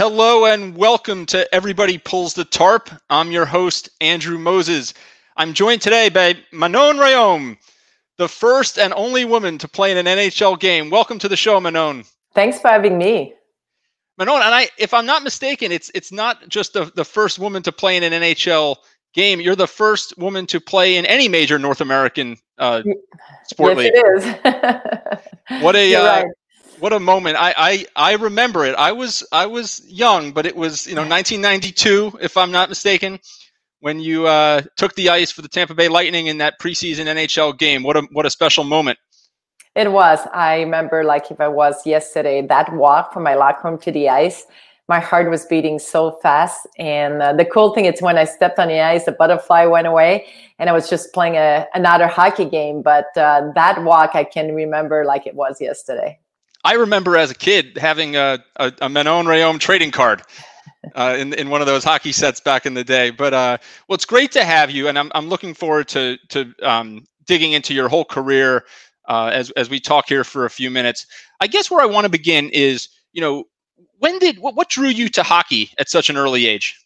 Hello and welcome to Everybody Pulls the Tarp. I'm your host, Andrew Moses. I'm joined today by Manon Rhéaume, the first and only woman to play in an NHL game. Welcome to the show, Manon. Thanks for having me. Manon, and I, if I'm not mistaken, it's it's not just the, the first woman to play in an NHL game. You're the first woman to play in any major North American uh, sport yes, league. It is. what a uh, right what a moment! I, I I remember it. I was I was young, but it was you know 1992, if I'm not mistaken, when you uh, took the ice for the Tampa Bay Lightning in that preseason NHL game. What a what a special moment! It was. I remember like if I was yesterday. That walk from my locker room to the ice, my heart was beating so fast. And uh, the cool thing is when I stepped on the ice, the butterfly went away, and I was just playing a, another hockey game. But uh, that walk I can remember like it was yesterday. I remember as a kid having a, a, a Manon Rhéaume trading card uh, in, in one of those hockey sets back in the day. But uh, well, it's great to have you, and I'm, I'm looking forward to, to um, digging into your whole career uh, as, as we talk here for a few minutes. I guess where I want to begin is, you know, when did what, what drew you to hockey at such an early age?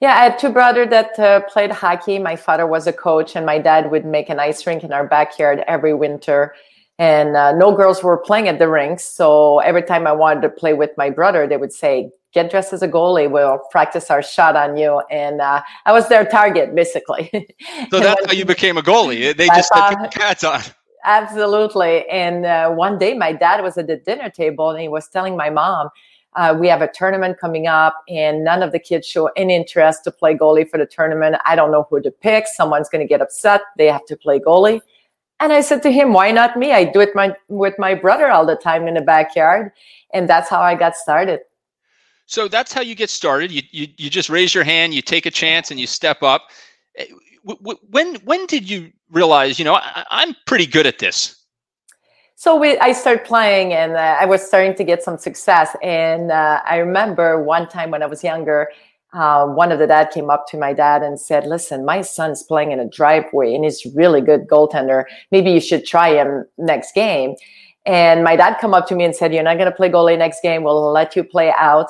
Yeah, I had two brothers that uh, played hockey. My father was a coach, and my dad would make an ice rink in our backyard every winter and uh, no girls were playing at the rinks. So every time I wanted to play with my brother, they would say, "Get dressed as a goalie. We'll practice our shot on you." And uh, I was their target, basically. So that's how you became a goalie. They just put cats on. Absolutely. And uh, one day, my dad was at the dinner table, and he was telling my mom. Uh, we have a tournament coming up, and none of the kids show any interest to play goalie for the tournament. I don't know who to pick. Someone's going to get upset. They have to play goalie. And I said to him, why not me? I do it my, with my brother all the time in the backyard. And that's how I got started. So that's how you get started. You, you, you just raise your hand, you take a chance, and you step up. Eh, when, when did you realize, you know, I, am pretty good at this? So we, I started playing and uh, I was starting to get some success. And uh, I remember one time when I was younger, uh, one of the dad came up to my dad and said, "Listen, my son's playing in a driveway and he's really good goaltender. Maybe you should try him next game." And my dad come up to me and said, "You're not going to play goalie next game. We'll let you play out."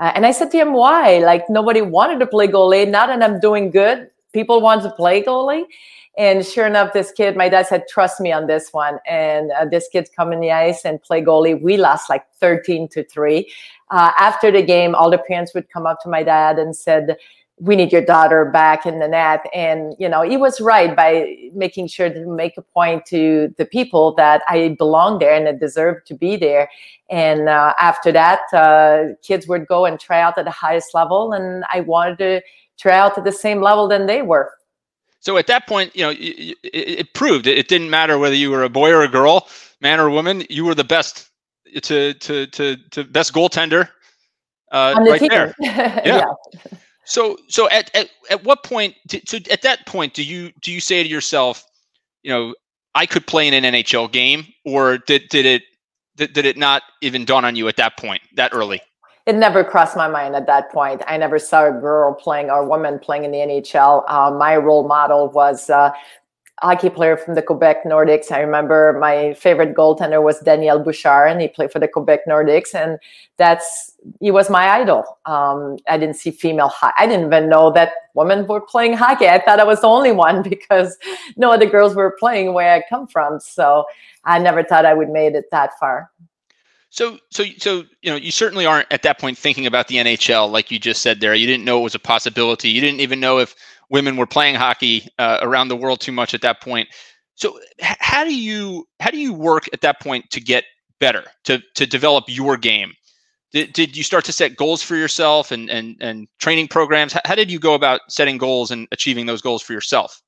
Uh, and I said to him, "Why? Like nobody wanted to play goalie. Now that I'm doing good, people want to play goalie." And sure enough, this kid, my dad said, trust me on this one. And uh, this kid's come in the ice and play goalie. We lost like 13 to three. Uh, after the game, all the parents would come up to my dad and said, we need your daughter back in the net. And, you know, he was right by making sure to make a point to the people that I belong there and I deserve to be there. And uh, after that, uh, kids would go and try out at the highest level. And I wanted to try out at the same level than they were. So at that point, you know, it, it, proved it, it didn't matter whether you were a boy or a girl, man or woman. You were the best to to to, to best goaltender uh, right team. there. Yeah. yeah. So so at, at at what point? so at that point, do you do you say to yourself, you know, I could play in an NHL game, or did did it did, did it not even dawn on you at that point, that early? It never crossed my mind at that point. I never saw a girl playing or a woman playing in the NHL. Uh, my role model was uh, hockey player from the Quebec Nordiques. I remember my favorite goaltender was Daniel Bouchard, and he played for the Quebec Nordiques, and that's he was my idol. Um, I didn't see female hockey. I didn't even know that women were playing hockey. I thought I was the only one because no other girls were playing where I come from. So I never thought I would made it that far. So, so, so, you know, you certainly aren't at that point thinking about the NHL, like you just said there. You didn't know it was a possibility. You didn't even know if women were playing hockey uh, around the world too much at that point. So, h- how do you how do you work at that point to get better, to to develop your game? Did, did you start to set goals for yourself and and and training programs? How, how did you go about setting goals and achieving those goals for yourself?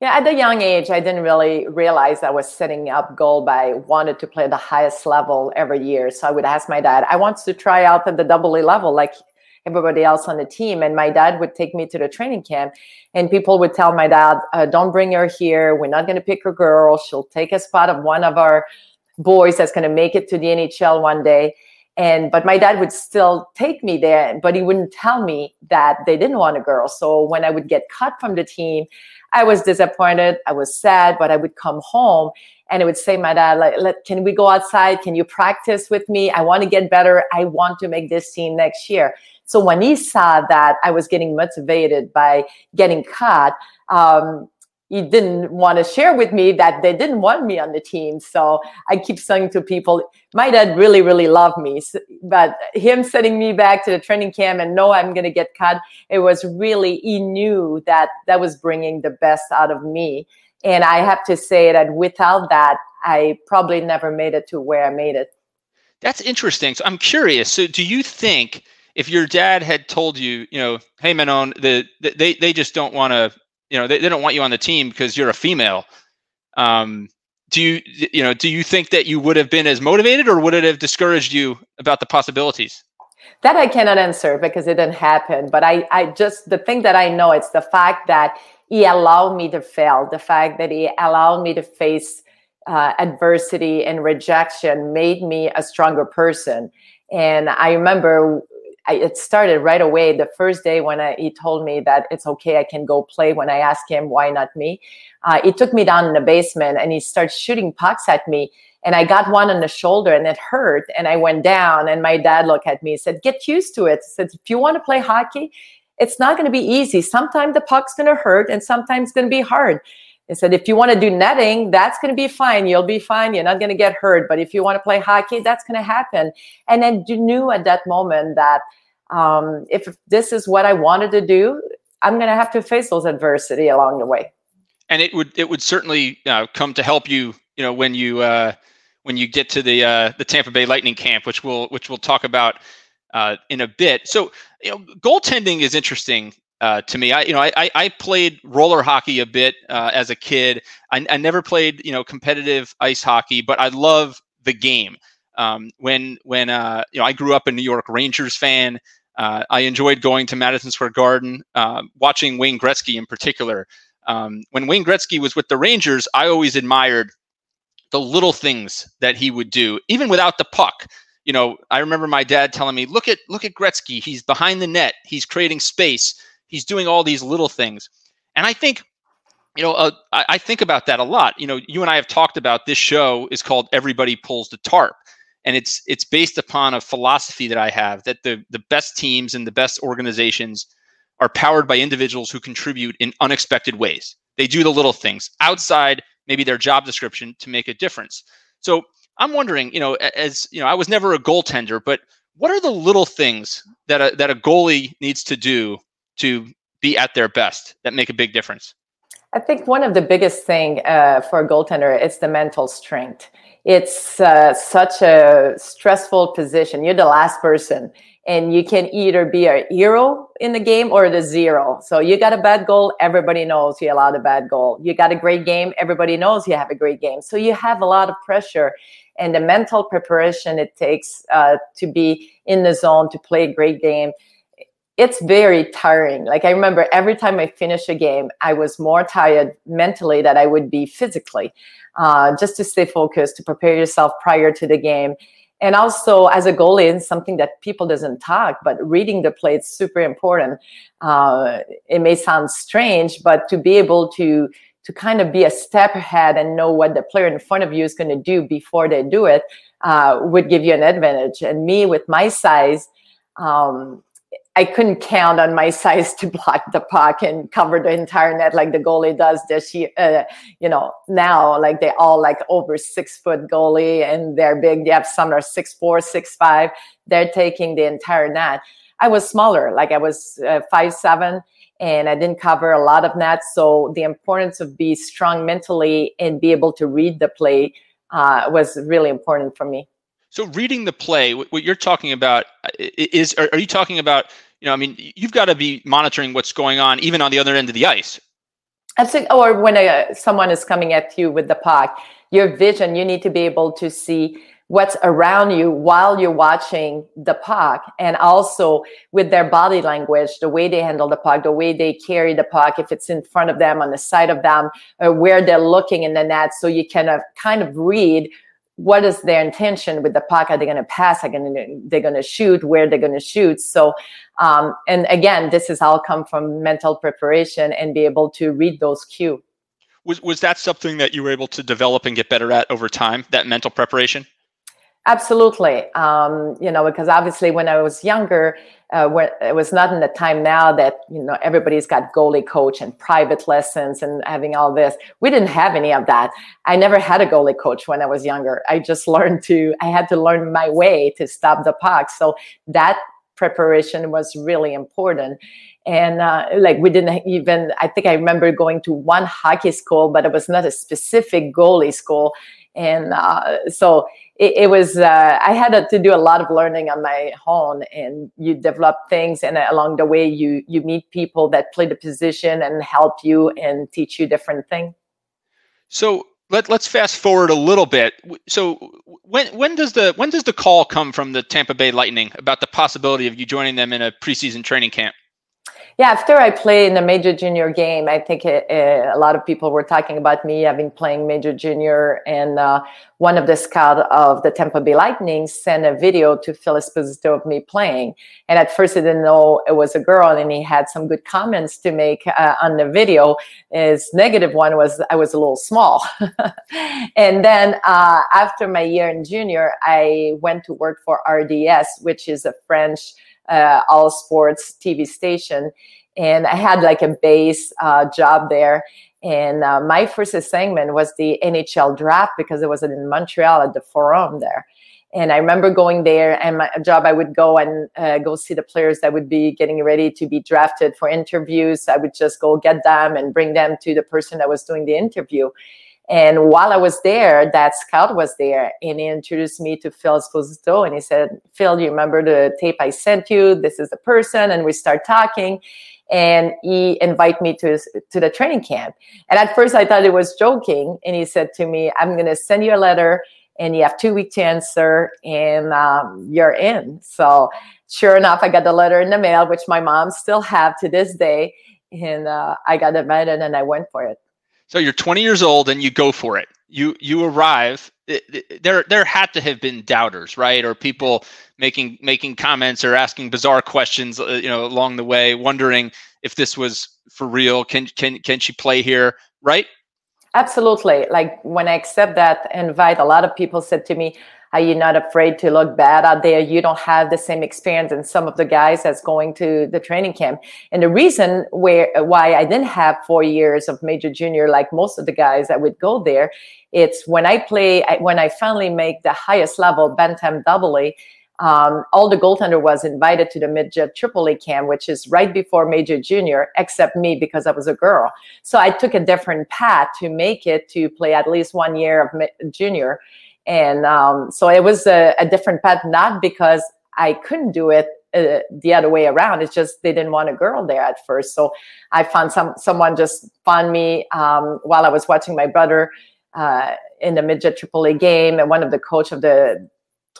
Yeah, at a young age, I didn't really realize I was setting up goal by wanted to play the highest level every year. So I would ask my dad, I want to try out at the double A level like everybody else on the team. And my dad would take me to the training camp, and people would tell my dad, uh, "Don't bring her here. We're not going to pick a girl. She'll take a spot of one of our boys that's going to make it to the NHL one day." And but my dad would still take me there but he wouldn't tell me that they didn't want a girl so when i would get cut from the team I was disappointed. I was sad, but I would come home and I would say, my dad, like, Let, can we go outside? Can you practice with me? I want to get better. I want to make this team next year. So when he saw that I was getting motivated by getting cut, um, he didn't want to share with me that they didn't want me on the team. So I keep saying to people, my dad really, really loved me. But him sending me back to the training camp and know I'm going to get cut, it was really, he knew that that was bringing the best out of me. And I have to say that without that, I probably never made it to where I made it. That's interesting. So I'm curious. So do you think if your dad had told you, you know, hey Manon, the, the they they just don't want to you know they, they don't want you on the team because you're a female. Um, do you you know do you think that you would have been as motivated or would it have discouraged you about the possibilities? That i cannot answer because it didn't happen but i i just the thing that i know it's the fact that he allowed me to fail the fact that he allowed me to face uh, adversity and rejection made me a stronger person. And i remember I, it started right away. The first day when I, he told me that it's okay, I can go play. When I asked him why not me, uh, he took me down in the basement and he started shooting pucks at me. And I got one on the shoulder and it hurt. And I went down. And my dad looked at me and said, "Get used to it." He said, "If you want to play hockey, it's not going to be easy. Sometimes the puck's going to hurt, and sometimes it's going to be hard." He said, if you want to do netting, that's going to be fine. You'll be fine. You're not going to get hurt. But if you want to play hockey, that's going to happen. And then you knew at that moment that um, if this is what I wanted to do, I'm going to have to face those adversity along the way. And it would it would certainly uh, come to help you, you know, when you uh, when you get to the uh, the Tampa Bay Lightning camp, which we'll which we'll talk about uh, in a bit. So, you know, goaltending is interesting uh, to me. I, you know, I, I played roller hockey a bit uh, as a kid. I, I never played, you know, competitive ice hockey, but I love the game. Um, when when uh, you know, I grew up a New York Rangers fan. Uh, I enjoyed going to Madison Square Garden, uh, watching Wayne Gretzky in particular. Um, when Wayne Gretzky was with the Rangers, I always admired the little things that he would do, even without the puck. You know, I remember my dad telling me, "Look at look at Gretzky. He's behind the net. He's creating space. He's doing all these little things." And I think, you know, uh, I, I think about that a lot. You know, you and I have talked about this show is called "Everybody Pulls the Tarp." and it's it's based upon a philosophy that I have that the the best teams and the best organizations are powered by individuals who contribute in unexpected ways. They do the little things outside maybe their job description to make a difference. So I'm wondering, you know, as you know, I was never a goaltender, but what are the little things that a, that a goalie needs to do to be at their best that make a big difference? I think one of the biggest thing uh, for a goaltender is the mental strength it's uh, such a stressful position. You're the last person, and you can either be a hero in the game or the zero. So you got a bad goal, everybody knows you allowed a bad goal. You got a great game, everybody knows you have a great game. So you have a lot of pressure, and the mental preparation it takes uh, to be in the zone to play a great game it's very tiring. Like I remember every time I finish a game, I was more tired mentally than I would be physically. Uh, just to stay focused, to prepare yourself prior to the game. And also, as a goalie, it's something that people doesn't talk, but reading the play is super important. Uh, it may sound strange, but to be able to to kind of be a step ahead and know what the player in front of you is going to do before they do it uh, would give you an advantage. And me, with my size, um, I couldn't count on my size to block the puck and cover the entire net like the goalie does this year. Uh, you know, now like they all like over six foot goalie and they're big. They have some are six four, six five. They're taking the entire net. I was smaller, like I was uh, five seven, and I didn't cover a lot of nets. So the importance of be strong mentally and be able to read the play uh, was really important for me. So reading the play, what you're talking about uh, is, are, you talking about, you know, I mean, you've got to be monitoring what's going on even on the other end of the ice. Absolutely. Or when a, someone is coming at you with the puck, your vision, you need to be able to see what's around you while you're watching the puck and also with their body language the way they handle the puck the way they carry the puck if it's in front of them on the side of them where they're looking in the net so you can uh, kind of read what is their intention with the puck? Are they going to pass? Are they they're going to shoot? Where they're going to shoot? So, um, and again, this is all come from mental preparation and be able to read those cues. was was that something that you were able to develop and get better at over time? That mental preparation. Absolutely. Um, you know, because obviously when I was younger, uh, where it was not in the time now that you know everybody's got goalie coach and private lessons and having all this. We didn't have any of that. I never had a goalie coach when I was younger. I just learned to. I had to learn my way to stop the puck. So that preparation was really important and uh, like we didn't even i think i remember going to one hockey school but it was not a specific goalie school and uh, so it, it was uh, i had to do a lot of learning on my own and you develop things and along the way you you meet people that play the position and help you and teach you different things so let, let's fast forward a little bit. So when when does the when does the call come from the tampa bay lightning about the possibility of you joining them in a preseason training camp yeah, after I played in a major junior game, I think it, it, a lot of people were talking about me having playing major junior, and uh, one of the scout of the Tampa Bay Lightning sent a video to Phil Esposito of me playing. And at first, I didn't know it was a girl, and he had some good comments to make uh, on the video. His negative one was I was a little small. and then uh, after my year in junior, I went to work for RDS, which is a French uh, all sports TV station. And I had like a base uh, job there. And uh, my first assignment was the NHL draft because it was in Montreal at the Forum there. And I remember going there, and my job, I would go and uh, go see the players that would be getting ready to be drafted for interviews. I would just go get them and bring them to the person that was doing the interview. And while I was there, that scout was there and he introduced me to Phil Esposito. And he said, Phil, you remember the tape I sent you? This is the person. And we start talking. And he invited me to, to the training camp. And at first I thought it was joking. And he said to me, I'm going to send you a letter and you have two weeks to answer and um, you're in. So sure enough, I got the letter in the mail, which my mom still have to this day. And uh, I got invited and I went for it. So you're 20 years old and you go for it. You you arrive. There there had to have been doubters, right? Or people making making comments or asking bizarre questions, uh, you know, along the way, wondering if this was for real. Can can can she play here, right? Absolutely. Like when I accept that invite, a lot of people said to me, are you not afraid to look bad out there? You don't have the same experience as some of the guys that's going to the training camp. And the reason where why I didn't have four years of major junior like most of the guys that would go there, it's when I play when I finally make the highest level bantam double A. Um, all the goaltender was invited to the midget triple A camp, which is right before major junior, except me because I was a girl. So I took a different path to make it to play at least one year of junior. And um, so it was a, a, different path, not because I couldn't do it uh, the other way around. It's just they didn't want a girl there at first. So I found some someone just found me um, while I was watching my brother uh, in the midget AAA game, and one of the coach of the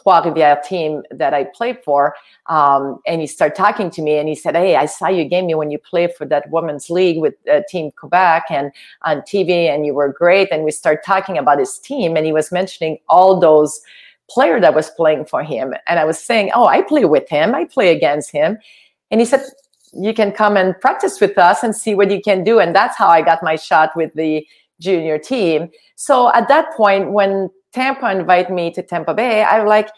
Trois Rivières team that I played for. Um, and he started talking to me and he said, Hey, I saw you game me when you played for that women's league with uh, Team Quebec and on TV, and you were great. And we started talking about his team, and he was mentioning all those player that was playing for him. And I was saying, Oh, I play with him, I play against him. And he said, You can come and practice with us and see what you can do. And that's how I got my shot with the junior team. So at that point, when Tampa invite me to Tampa Bay, I was like,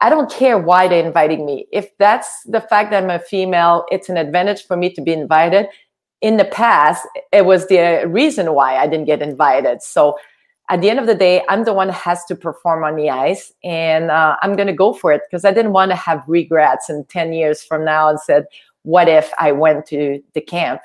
I don't care why they're inviting me. If that's the fact that I'm a female, it's an advantage for me to be invited. In the past, it was the reason why I didn't get invited. So at the end of the day, I'm the one has to perform on the ice, and uh, I'm going to go for it because I didn't want to have regrets in 10 years from now and said, what if I went to the camp?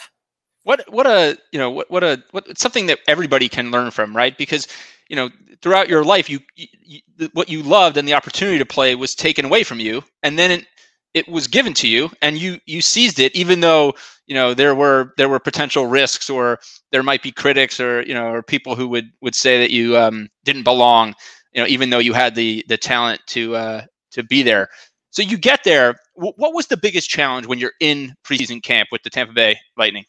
What what a you know what what a what something that everybody can learn from, right? Because you know throughout your life you, you, what you loved and the opportunity to play was taken away from you and then it, it was given to you and you you seized it even though you know there were there were potential risks or there might be critics or you know or people who would would say that you um, didn't belong you know even though you had the the talent to uh, to be there. So you get there. What was the biggest challenge when you're in preseason camp with the Tampa Bay Lightning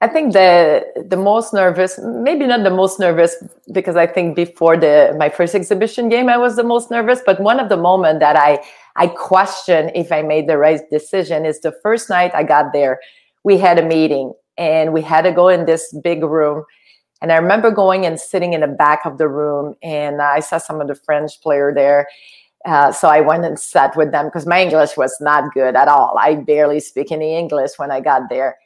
I think the the most nervous, maybe not the most nervous, because I think before the my first exhibition game I was the most nervous. But one of the moment that I I question if I made the right decision is the first night I got there. We had a meeting and we had to go in this big room, And I remember going and sitting in the back of the room, and I saw some of the French player there. Uh, so I went and sat with them because my English was not good at all. I barely speak any English when I got there.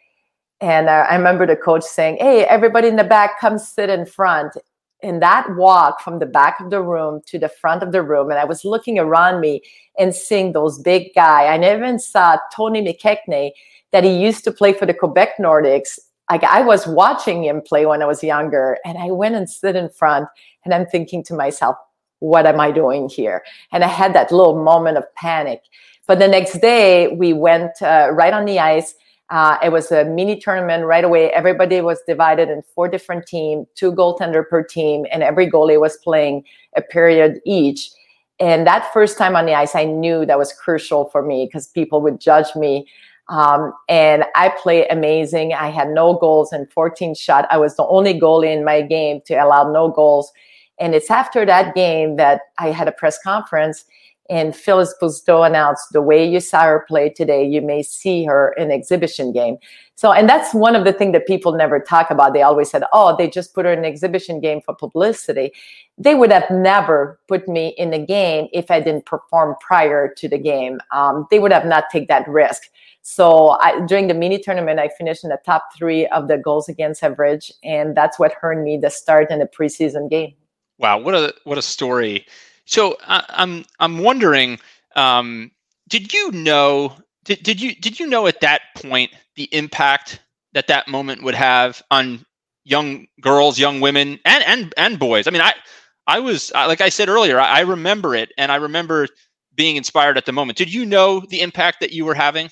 And uh, I remember the coach saying, Hey, everybody in the back, come sit in front. And that walk from the back of the room to the front of the room, and I was looking around me and seeing those big guy. I even saw Tony McKegney that he used to play for the Quebec Nordiques. Like I was watching him play when I was younger, and I went and stood in front, and I'm thinking to myself, what am I doing here? And I had that little moment of panic. But the next day, we went uh, right on the ice uh, it was a mini tournament right away. Everybody was divided in four different teams, two goaltender per team, and every goalie was playing a period each. And that first time on the ice, I knew that was crucial for me because people would judge me. Um, and I played amazing. I had no goals and 14 shot. I was the only goalie in my game to allow no goals. And it's after that game that I had a press conference and Phil Esposito announced the way you saw her play today, you may see her in exhibition game. So, and that's one of the things that people never talk about. They always said, oh, they just put her in exhibition game for publicity. They would have never put me in the game if I didn't perform prior to the game. Um, they would have not take that risk. So I, during the mini tournament, I finished in the top three of the goals against average, and that's what earned me the start in the preseason game. Wow, what a what a story! So I, am I'm, I'm wondering, um, did you know did, did you did you know at that point the impact that that moment would have on young girls, young women, and and and boys? I mean, I I was like I said earlier, I, I remember it, and I remember being inspired at the moment. Did you know the impact that you were having?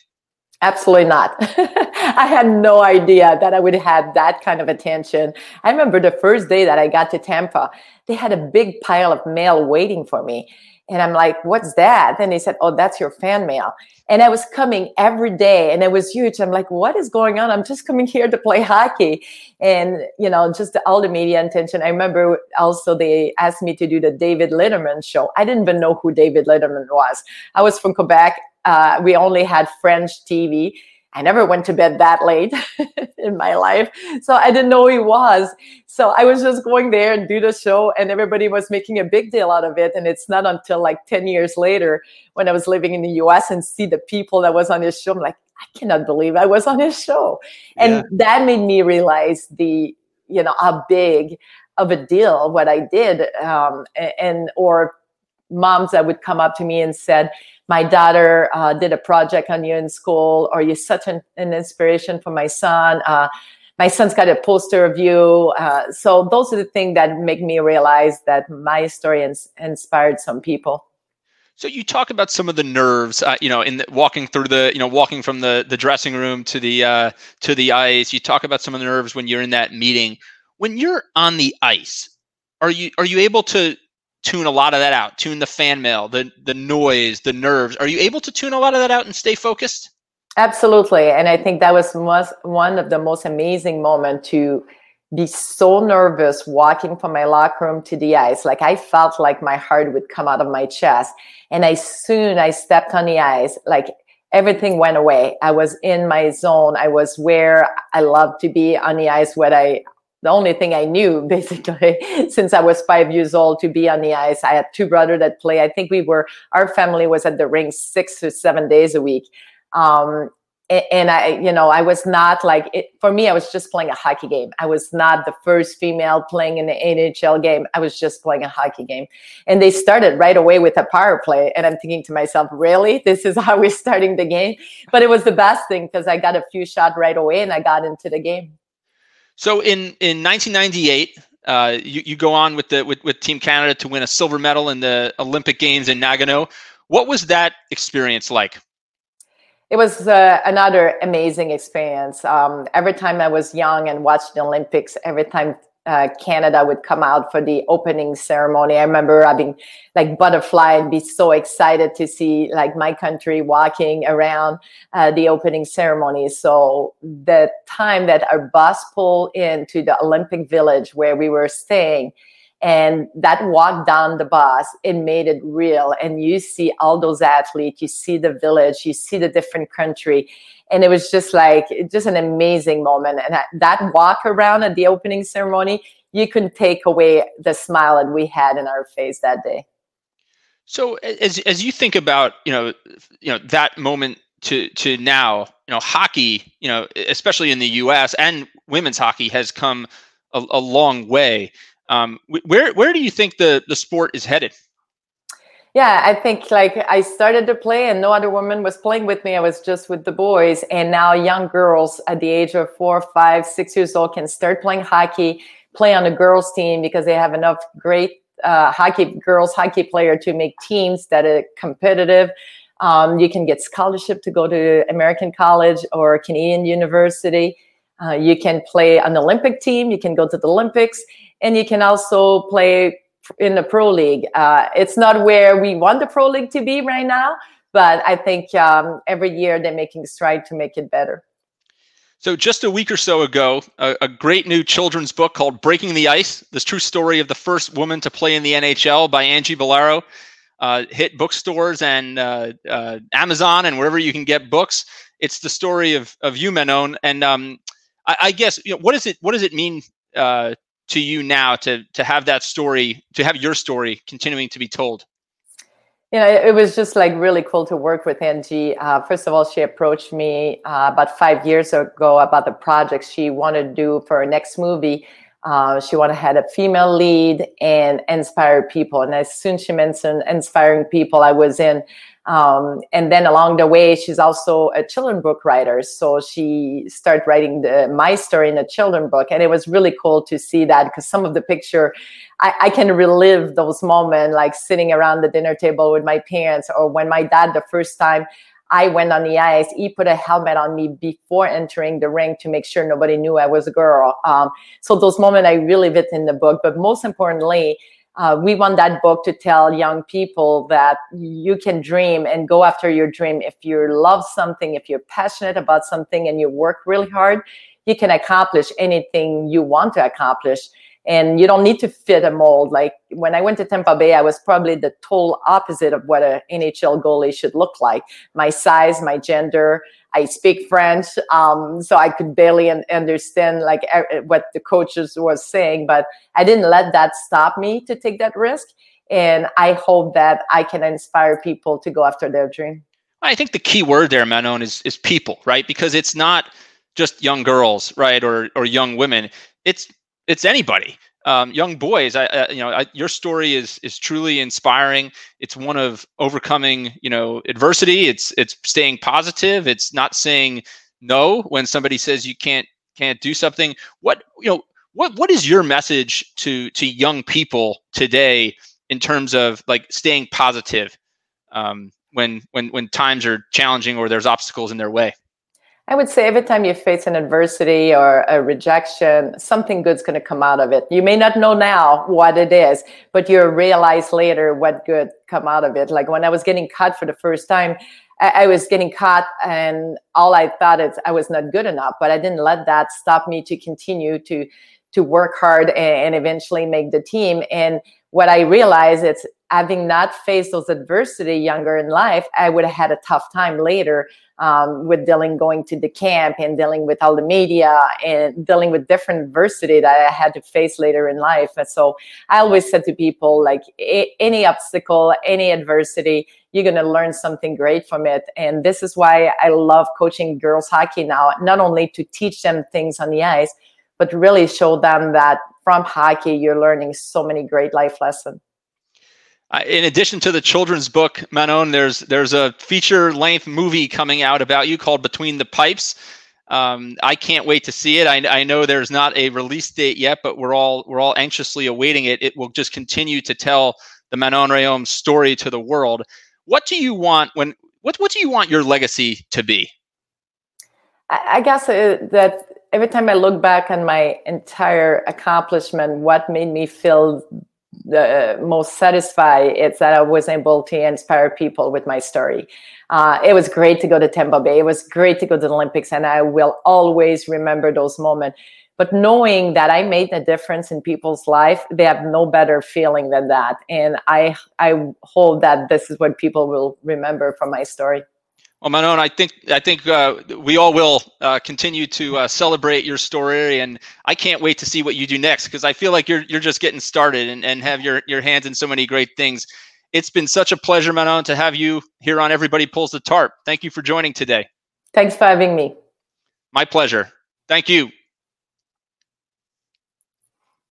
Absolutely not. I had no idea that I would have that kind of attention. I remember the first day that I got to Tampa, they had a big pile of mail waiting for me. And I'm like, what's that? And they said, oh, that's your fan mail. And I was coming every day and it was huge. I'm like, what is going on? I'm just coming here to play hockey. And, you know, just all the media attention. I remember also they asked me to do the David Letterman show. I didn't even know who David Letterman was. I was from Quebec. Uh, we only had French TV. I never went to bed that late in my life. So I didn't know who he was. So I was just going there and do the show and everybody was making a big deal out of it. And it's not until like 10 years later when I was living in the US and see the people that was on his show. I'm like, I cannot believe I was on his show. And yeah. that made me realize the, you know, how big of a deal what I did. Um, and, or moms that would come up to me and said, my daughter uh, did a project on you in school, or you're such an, an inspiration for my son. Uh, my son's got a poster of you. Uh, so those are the things that make me realize that my story ins- inspired some people. So you talk about some of the nerves, uh, you know, in the, walking through the, you know, walking from the the dressing room to the uh, to the ice. You talk about some of the nerves when you're in that meeting. When you're on the ice, are you are you able to tune a lot of that out. Tune the fan mail the the noise the nerves. Are you able to tune a lot of that out and stay focused? Absolutely. And i think that was one of the most amazing moments to be so nervous walking from my locker room to the ice. Like i felt like my heart would come out of my chest. And as soon i stepped on the ice. Like everything went away. I was in my zone. I was where i love to be on the ice what i the only thing I knew basically since I was five years old to be on the ice. I had two brothers that play. I think we were our family was at the rink six to seven days a week. Um, and I, you know, I was not like it, for me. I was just playing a hockey game. I was not the first female playing in the NHL game. I was just playing a hockey game, and they started right away with a power play. And I'm thinking to myself, really, this is how we're starting the game? But it was the best thing because I got a few shots right away, and I got into the game. So in in 1998, uh, you you go on with the with, with Team Canada to win a silver medal in the Olympic Games in Nagano. What was that experience like? It was uh, another amazing experience. Um, every time I was young and watched the Olympics, every time uh, Canada would come out for the opening ceremony. I remember having like butterfly and be so excited to see like my country walking around uh, the opening ceremony. So the time that our bus pulled into the Olympic Village where we were staying, and that walk down the bus, it made it real. And you see all those athletes, you see the village, you see the different country and it was just like just an amazing moment and that walk around at the opening ceremony you couldn't take away the smile that we had in our face that day. So as as you think about you know you know that moment to to now you know hockey you know especially in the U.S. and women's hockey has come a, a long way. Um, where where do you think the the sport is headed? Yeah, I think like I started to play and no other woman was playing with me. I was just with the boys. And now young girls at the age of four, five, six years old can start playing hockey, play on a girls team because they have enough great uh, hockey girls hockey player to make teams that are competitive. Um, you can get scholarship to go to American college or Canadian university. Uh, you can play on the Olympic team. You can go to the Olympics, and you can also play in the pro league. Uh, it's not where we want the pro league to be right now, but I think um, every year they're making stride to make it better. So, just a week or so ago, a, a, great new children's book called Breaking the Ice, this true story of the first woman to play in the NHL by Angie Bullaro, uh, hit bookstores and uh, uh, Amazon and wherever you can get books. It's the story of, of you, Manon. And um, I, I, guess, you know, what, is it, what does it mean uh, to you now to to have that story to have your story continuing to be told? You know it was just like really cool to work with angie. Uh, first of all she approached me uh, about five years ago about the project she wanted to do for her next movie. Uh, she wanted to have a female lead and inspire people. And as soon as she mentioned inspiring people i was in um, and then along the way, she's also a children book writer. So she started writing the, my story in a children book. And it was really cool to see that because some of the picture, I, I, can relive those moments like sitting around the dinner table with my parents or when my dad, the first time I went on the ice, he put a helmet on me before entering the ring to make sure nobody knew I was a girl. Um, so those moments I really fit in the book. But most importantly, uh, we want that book to tell young people that you can dream and go after your dream. If you love something, if you're passionate about something and you work really hard, you can accomplish anything you want to accomplish and you don't need to fit a mold. Like when I went to Tampa Bay, I was probably the total opposite of what a NHL goalie should look like. My size, my gender. I speak French, um, so I could barely understand like what the coaches was saying. But I didn't let that stop me to take that risk. And I hope that I can inspire people to go after their dream. I think the key word there, Manon, is is people, right? Because it's not just young girls, right, or or young women. It's it's anybody. Um, young boys, I, I you know, I, your story is is truly inspiring. It's one of overcoming, you know, adversity. It's it's staying positive. It's not saying no when somebody says you can't can't do something. What you know, what what is your message to to young people today in terms of like staying positive um, when when when times are challenging or there's obstacles in their way? I would say every time you face an adversity or a rejection, something good's going to come out of it. You may not know now what it is, but you'll realize later what good come out of it. Like when I was getting cut for the first time, I, was getting cut and all I thought is I was not good enough, but I didn't let that stop me to continue to to work hard and, and eventually make the team. And what I realized is having not faced those adversity younger in life, I would have had a tough time later um, with dealing going to the camp and dealing with all the media and dealing with different adversity that I had to face later in life. And so I always said to people like any obstacle, any adversity, you're going to learn something great from it. And this is why I love coaching girls hockey now, not only to teach them things on the ice, but really show them that from hockey, you're learning so many great life lessons. Uh, in addition to the children's book, Manon, there's there's a feature length movie coming out about you called Between the Pipes. Um, I can't wait to see it. I, I, know there's not a release date yet, but we're all we're all anxiously awaiting it. It will just continue to tell the Manon Rhéaume story to the world. What do you want when what what do you want your legacy to be? I, I guess uh, that every time I look back on my entire accomplishment, what made me feel the most satisfied is that I was able to inspire people with my story. Uh, it was great to go to Tampa Bay. It was great to go to the Olympics, and I will always remember those moments. But knowing that I made a difference in people's life, they have no better feeling than that. And I I hope that this is what people will remember from my story. Well, Manon, I think I think uh, we all will uh, continue to uh, celebrate your story, and I can't wait to see what you do next because I feel like you're you're just getting started and, and have your your hands in so many great things. It's been such a pleasure, Manon, to have you here on Everybody Pulls the Tarp. Thank you for joining today. Thanks for having me. My pleasure. Thank you.